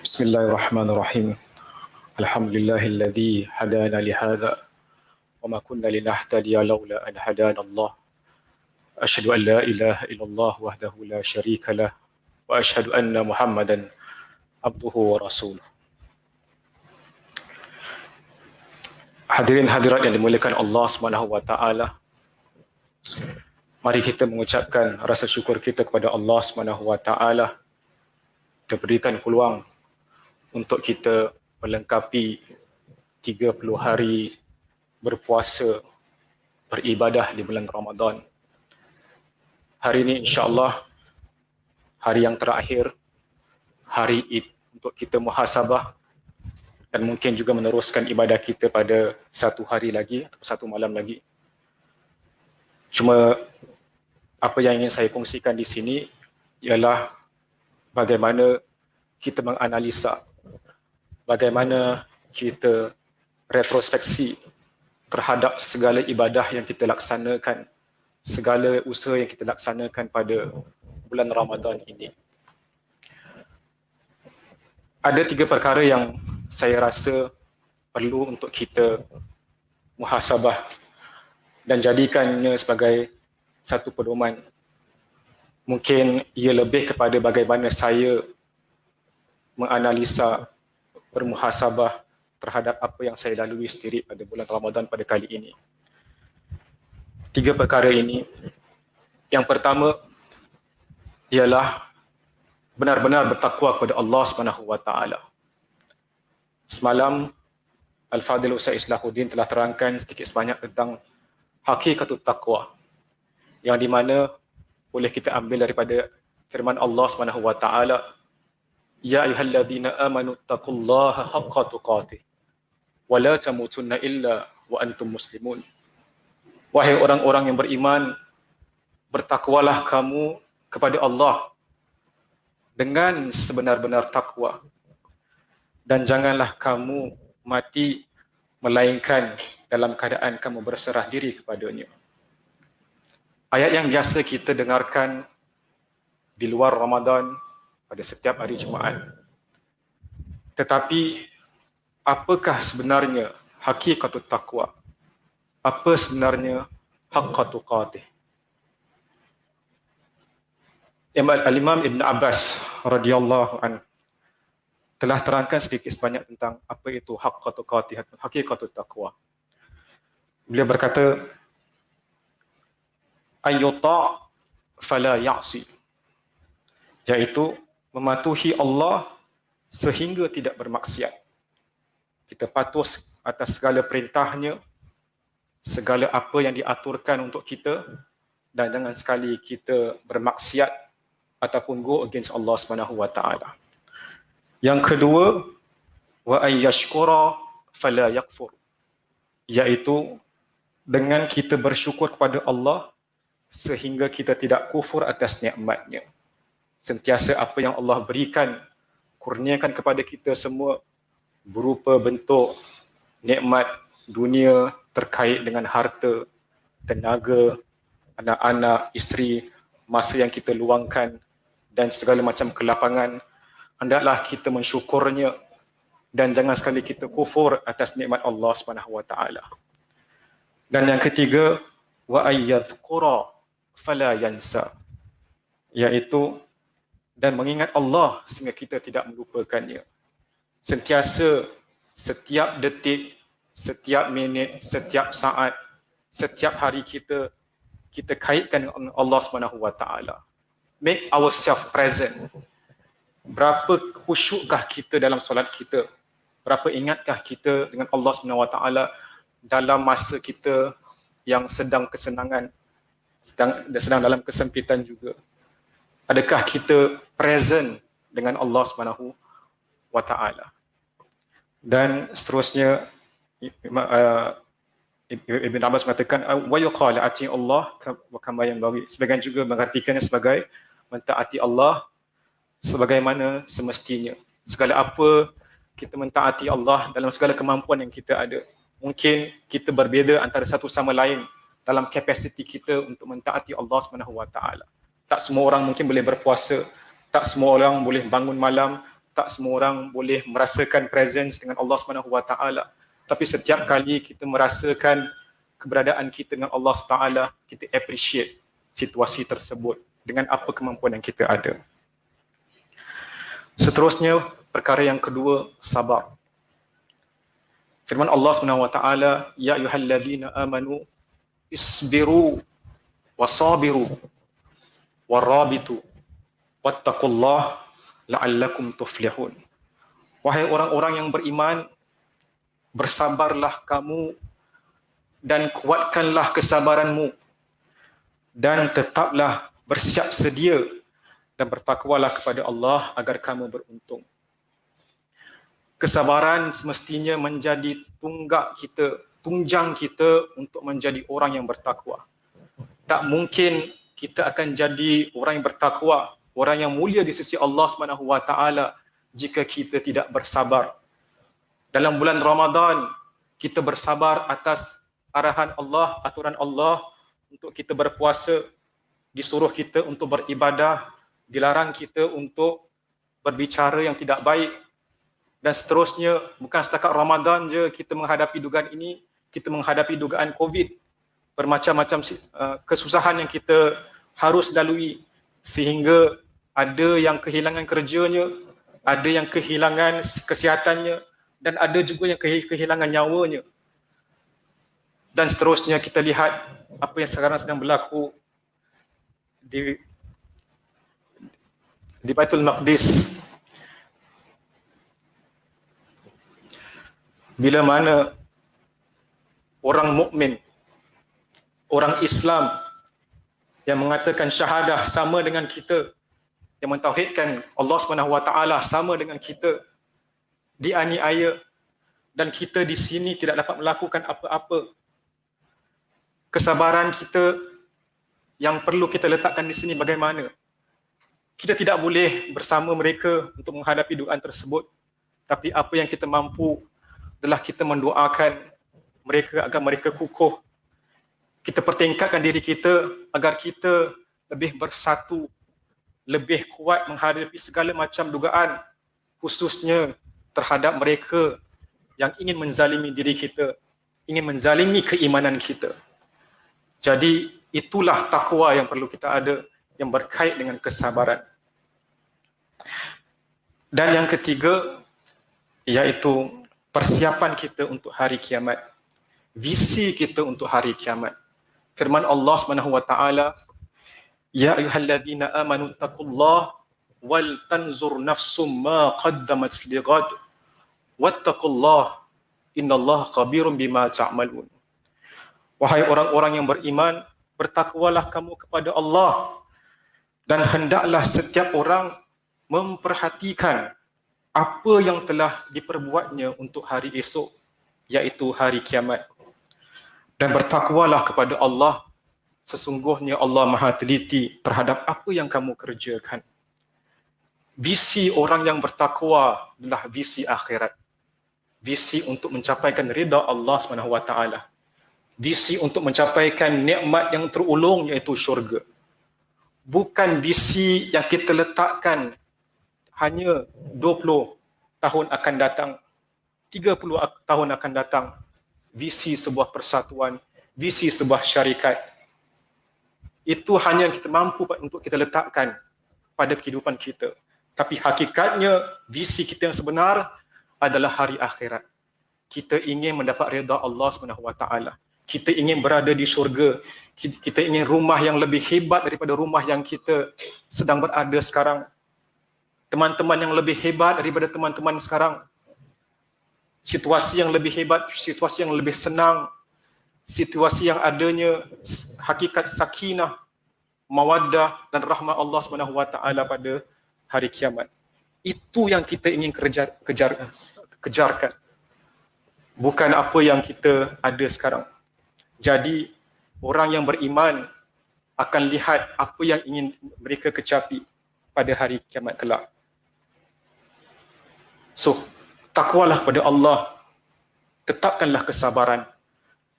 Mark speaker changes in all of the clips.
Speaker 1: بسم الله الرحمن الرحيم الحمد لله الذي هدانا لهذا وما كنا لنهتدي لولا ان هدانا الله اشهد ان لا اله الا الله وحده لا شريك له واشهد محمدا عبده ورسوله Hadirin hadirat yang dimuliakan Allah Subhanahu wa taala. Mari kita mengucapkan rasa syukur kita kepada Allah Subhanahu wa taala. Kita berikan peluang untuk kita melengkapi 30 hari berpuasa beribadah di bulan Ramadan. Hari ini insya-Allah hari yang terakhir hari Id untuk kita muhasabah dan mungkin juga meneruskan ibadah kita pada satu hari lagi atau satu malam lagi. Cuma apa yang ingin saya kongsikan di sini ialah bagaimana kita menganalisa bagaimana kita retrospeksi terhadap segala ibadah yang kita laksanakan, segala usaha yang kita laksanakan pada bulan Ramadan ini. Ada tiga perkara yang saya rasa perlu untuk kita muhasabah dan jadikannya sebagai satu pedoman. Mungkin ia lebih kepada bagaimana saya menganalisa bermuhasabah terhadap apa yang saya lalui sendiri pada bulan Ramadan pada kali ini. Tiga perkara ini. Yang pertama ialah benar-benar bertakwa kepada Allah Subhanahu wa taala. Semalam Al-Fadhil Ustaz Islahuddin telah terangkan sedikit sebanyak tentang hakikatut taqwa yang di mana boleh kita ambil daripada firman Allah Subhanahu wa taala Ya ayyuhalladzina amanu taqullaha haqqa tuqatih wa la tamutunna illa wa antum muslimun Wahai orang-orang yang beriman bertakwalah kamu kepada Allah dengan sebenar-benar takwa dan janganlah kamu mati melainkan dalam keadaan kamu berserah diri kepadanya. Ayat yang biasa kita dengarkan di luar Ramadan pada setiap hari Jumaat. Tetapi apakah sebenarnya hakikatut takwa? Apa sebenarnya haqqatu qatih? Al-Imam Ibn Abbas radhiyallahu anhu telah terangkan sedikit sebanyak tentang apa itu haqqatu qatih, hakikatut taqwa. Beliau berkata ayyuta fala ya'si iaitu mematuhi Allah sehingga tidak bermaksiat. Kita patuh atas segala perintahnya, segala apa yang diaturkan untuk kita dan jangan sekali kita bermaksiat ataupun go against Allah Subhanahu wa taala. Yang kedua, wa ayyashkura fala yakfur. Iaitu dengan kita bersyukur kepada Allah sehingga kita tidak kufur atas nikmatnya. Sentiasa apa yang Allah berikan, kurniakan kepada kita semua berupa bentuk nikmat dunia terkait dengan harta, tenaga, anak-anak, isteri, masa yang kita luangkan dan segala macam kelapangan hendaklah kita mensyukurnya dan jangan sekali kita kufur atas nikmat Allah Subhanahu wa taala. Dan yang ketiga wa ayyadhkura fala yansa iaitu dan mengingat Allah sehingga kita tidak melupakannya. Sentiasa setiap detik, setiap minit, setiap saat, setiap hari kita kita kaitkan dengan Allah Subhanahu wa taala. Make ourselves present berapa khusyukkah kita dalam solat kita berapa ingatkah kita dengan Allah Subhanahu Wa Taala dalam masa kita yang sedang kesenangan sedang sedang dalam kesempitan juga adakah kita present dengan Allah Subhanahu Wa Taala dan seterusnya uh, Ibn Abbas mengatakan wa yuqala ati Allah wa kama sebagian juga mengartikannya sebagai mentaati Allah sebagaimana semestinya. Segala apa kita mentaati Allah dalam segala kemampuan yang kita ada. Mungkin kita berbeza antara satu sama lain dalam kapasiti kita untuk mentaati Allah Subhanahu Wa Taala. Tak semua orang mungkin boleh berpuasa, tak semua orang boleh bangun malam, tak semua orang boleh merasakan presence dengan Allah Subhanahu Wa Taala. Tapi setiap kali kita merasakan keberadaan kita dengan Allah Taala, kita appreciate situasi tersebut dengan apa kemampuan yang kita ada. Seterusnya, perkara yang kedua, sabar. Firman Allah Subhanahu Wa Taala, Ya ayuhalladzina amanu isbiru wasabiru warabitu wattaqullah la'allakum tuflihun. Wahai orang-orang yang beriman, bersabarlah kamu dan kuatkanlah kesabaranmu dan tetaplah bersiap sedia dan bertakwalah kepada Allah agar kamu beruntung. Kesabaran semestinya menjadi tunggak kita, tunjang kita untuk menjadi orang yang bertakwa. Tak mungkin kita akan jadi orang yang bertakwa, orang yang mulia di sisi Allah Subhanahu wa taala jika kita tidak bersabar. Dalam bulan Ramadan kita bersabar atas arahan Allah, aturan Allah untuk kita berpuasa, disuruh kita untuk beribadah, dilarang kita untuk berbicara yang tidak baik, dan seterusnya bukan setakat Ramadan je kita menghadapi dugaan ini kita menghadapi dugaan COVID bermacam-macam uh, kesusahan yang kita harus lalui sehingga ada yang kehilangan kerjanya ada yang kehilangan kesihatannya dan ada juga yang kehilangan nyawanya. Dan seterusnya kita lihat apa yang sekarang sedang berlaku di di Baitul Maqdis. Bila mana orang mukmin orang Islam yang mengatakan syahadah sama dengan kita yang mentauhidkan Allah Subhanahu Wa Taala sama dengan kita dianiaya dan kita di sini tidak dapat melakukan apa-apa. Kesabaran kita yang perlu kita letakkan di sini bagaimana? Kita tidak boleh bersama mereka untuk menghadapi dugaan tersebut. Tapi apa yang kita mampu adalah kita mendoakan mereka agar mereka kukuh. Kita pertingkatkan diri kita agar kita lebih bersatu, lebih kuat menghadapi segala macam dugaan khususnya terhadap mereka yang ingin menzalimi diri kita, ingin menzalimi keimanan kita. Jadi itulah takwa yang perlu kita ada yang berkait dengan kesabaran. Dan yang ketiga iaitu persiapan kita untuk hari kiamat visi kita untuk hari kiamat firman Allah Subhanahu wa taala ya ayyuhalladzina amanu taqullaha wal tanzur nafsum ma qaddamat lighad wattaqullaha innallaha khabirum bima ta'malun. Wahai orang-orang yang beriman bertakwalah kamu kepada Allah dan hendaklah setiap orang memperhatikan apa yang telah diperbuatnya untuk hari esok iaitu hari kiamat dan bertakwalah kepada Allah. Sesungguhnya Allah Maha teliti terhadap apa yang kamu kerjakan. Visi orang yang bertakwa adalah visi akhirat. Visi untuk mencapaikan ridha Allah Subhanahu wa taala. Visi untuk mencapaikan nikmat yang terulung iaitu syurga. Bukan visi yang kita letakkan hanya 20 tahun akan datang, 30 tahun akan datang, visi sebuah persatuan, visi sebuah syarikat. Itu hanya yang kita mampu untuk kita letakkan pada kehidupan kita. Tapi hakikatnya visi kita yang sebenar adalah hari akhirat. Kita ingin mendapat redha Allah Taala. Kita ingin berada di syurga. Kita ingin rumah yang lebih hebat daripada rumah yang kita sedang berada sekarang teman-teman yang lebih hebat daripada teman-teman sekarang. Situasi yang lebih hebat, situasi yang lebih senang, situasi yang adanya hakikat sakinah, mawaddah dan rahmat Allah Subhanahu wa taala pada hari kiamat. Itu yang kita ingin kejar, kejar kejarkan. Bukan apa yang kita ada sekarang. Jadi orang yang beriman akan lihat apa yang ingin mereka kecapi pada hari kiamat kelak. So, takwalah kepada Allah. Tetapkanlah kesabaran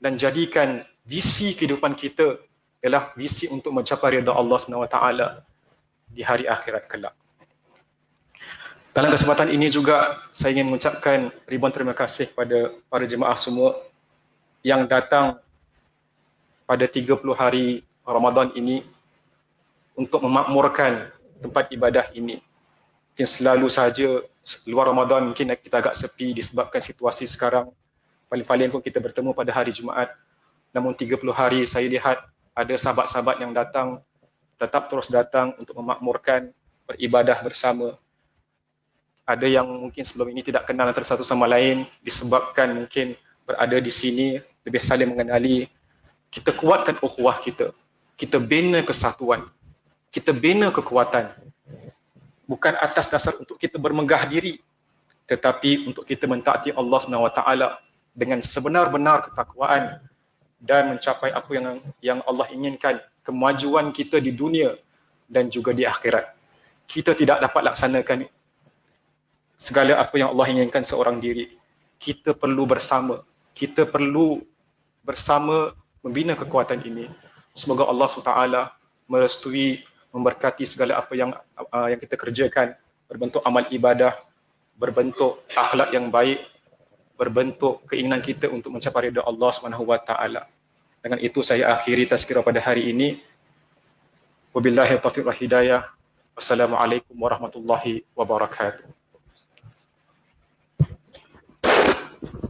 Speaker 1: dan jadikan visi kehidupan kita ialah visi untuk mencapai redha Allah SWT di hari akhirat kelak. Dalam kesempatan ini juga saya ingin mengucapkan ribuan terima kasih kepada para jemaah semua yang datang pada 30 hari Ramadan ini untuk memakmurkan tempat ibadah ini. Mungkin selalu saja luar Ramadan mungkin kita agak sepi disebabkan situasi sekarang. Paling-paling pun kita bertemu pada hari Jumaat. Namun 30 hari saya lihat ada sahabat-sahabat yang datang tetap terus datang untuk memakmurkan beribadah bersama. Ada yang mungkin sebelum ini tidak kenal antara satu sama lain disebabkan mungkin berada di sini lebih saling mengenali. Kita kuatkan ukhuwah kita. Kita bina kesatuan. Kita bina kekuatan bukan atas dasar untuk kita bermegah diri tetapi untuk kita mentaati Allah SWT dengan sebenar-benar ketakwaan dan mencapai apa yang yang Allah inginkan kemajuan kita di dunia dan juga di akhirat kita tidak dapat laksanakan segala apa yang Allah inginkan seorang diri. Kita perlu bersama. Kita perlu bersama membina kekuatan ini. Semoga Allah SWT merestui, memberkati segala apa yang uh, yang kita kerjakan berbentuk amal ibadah, berbentuk akhlak yang baik, berbentuk keinginan kita untuk mencapai ridha Allah SWT. Dengan itu saya akhiri tazkirah pada hari ini. Wabillahi taufiq wa hidayah. Wassalamualaikum warahmatullahi wabarakatuh.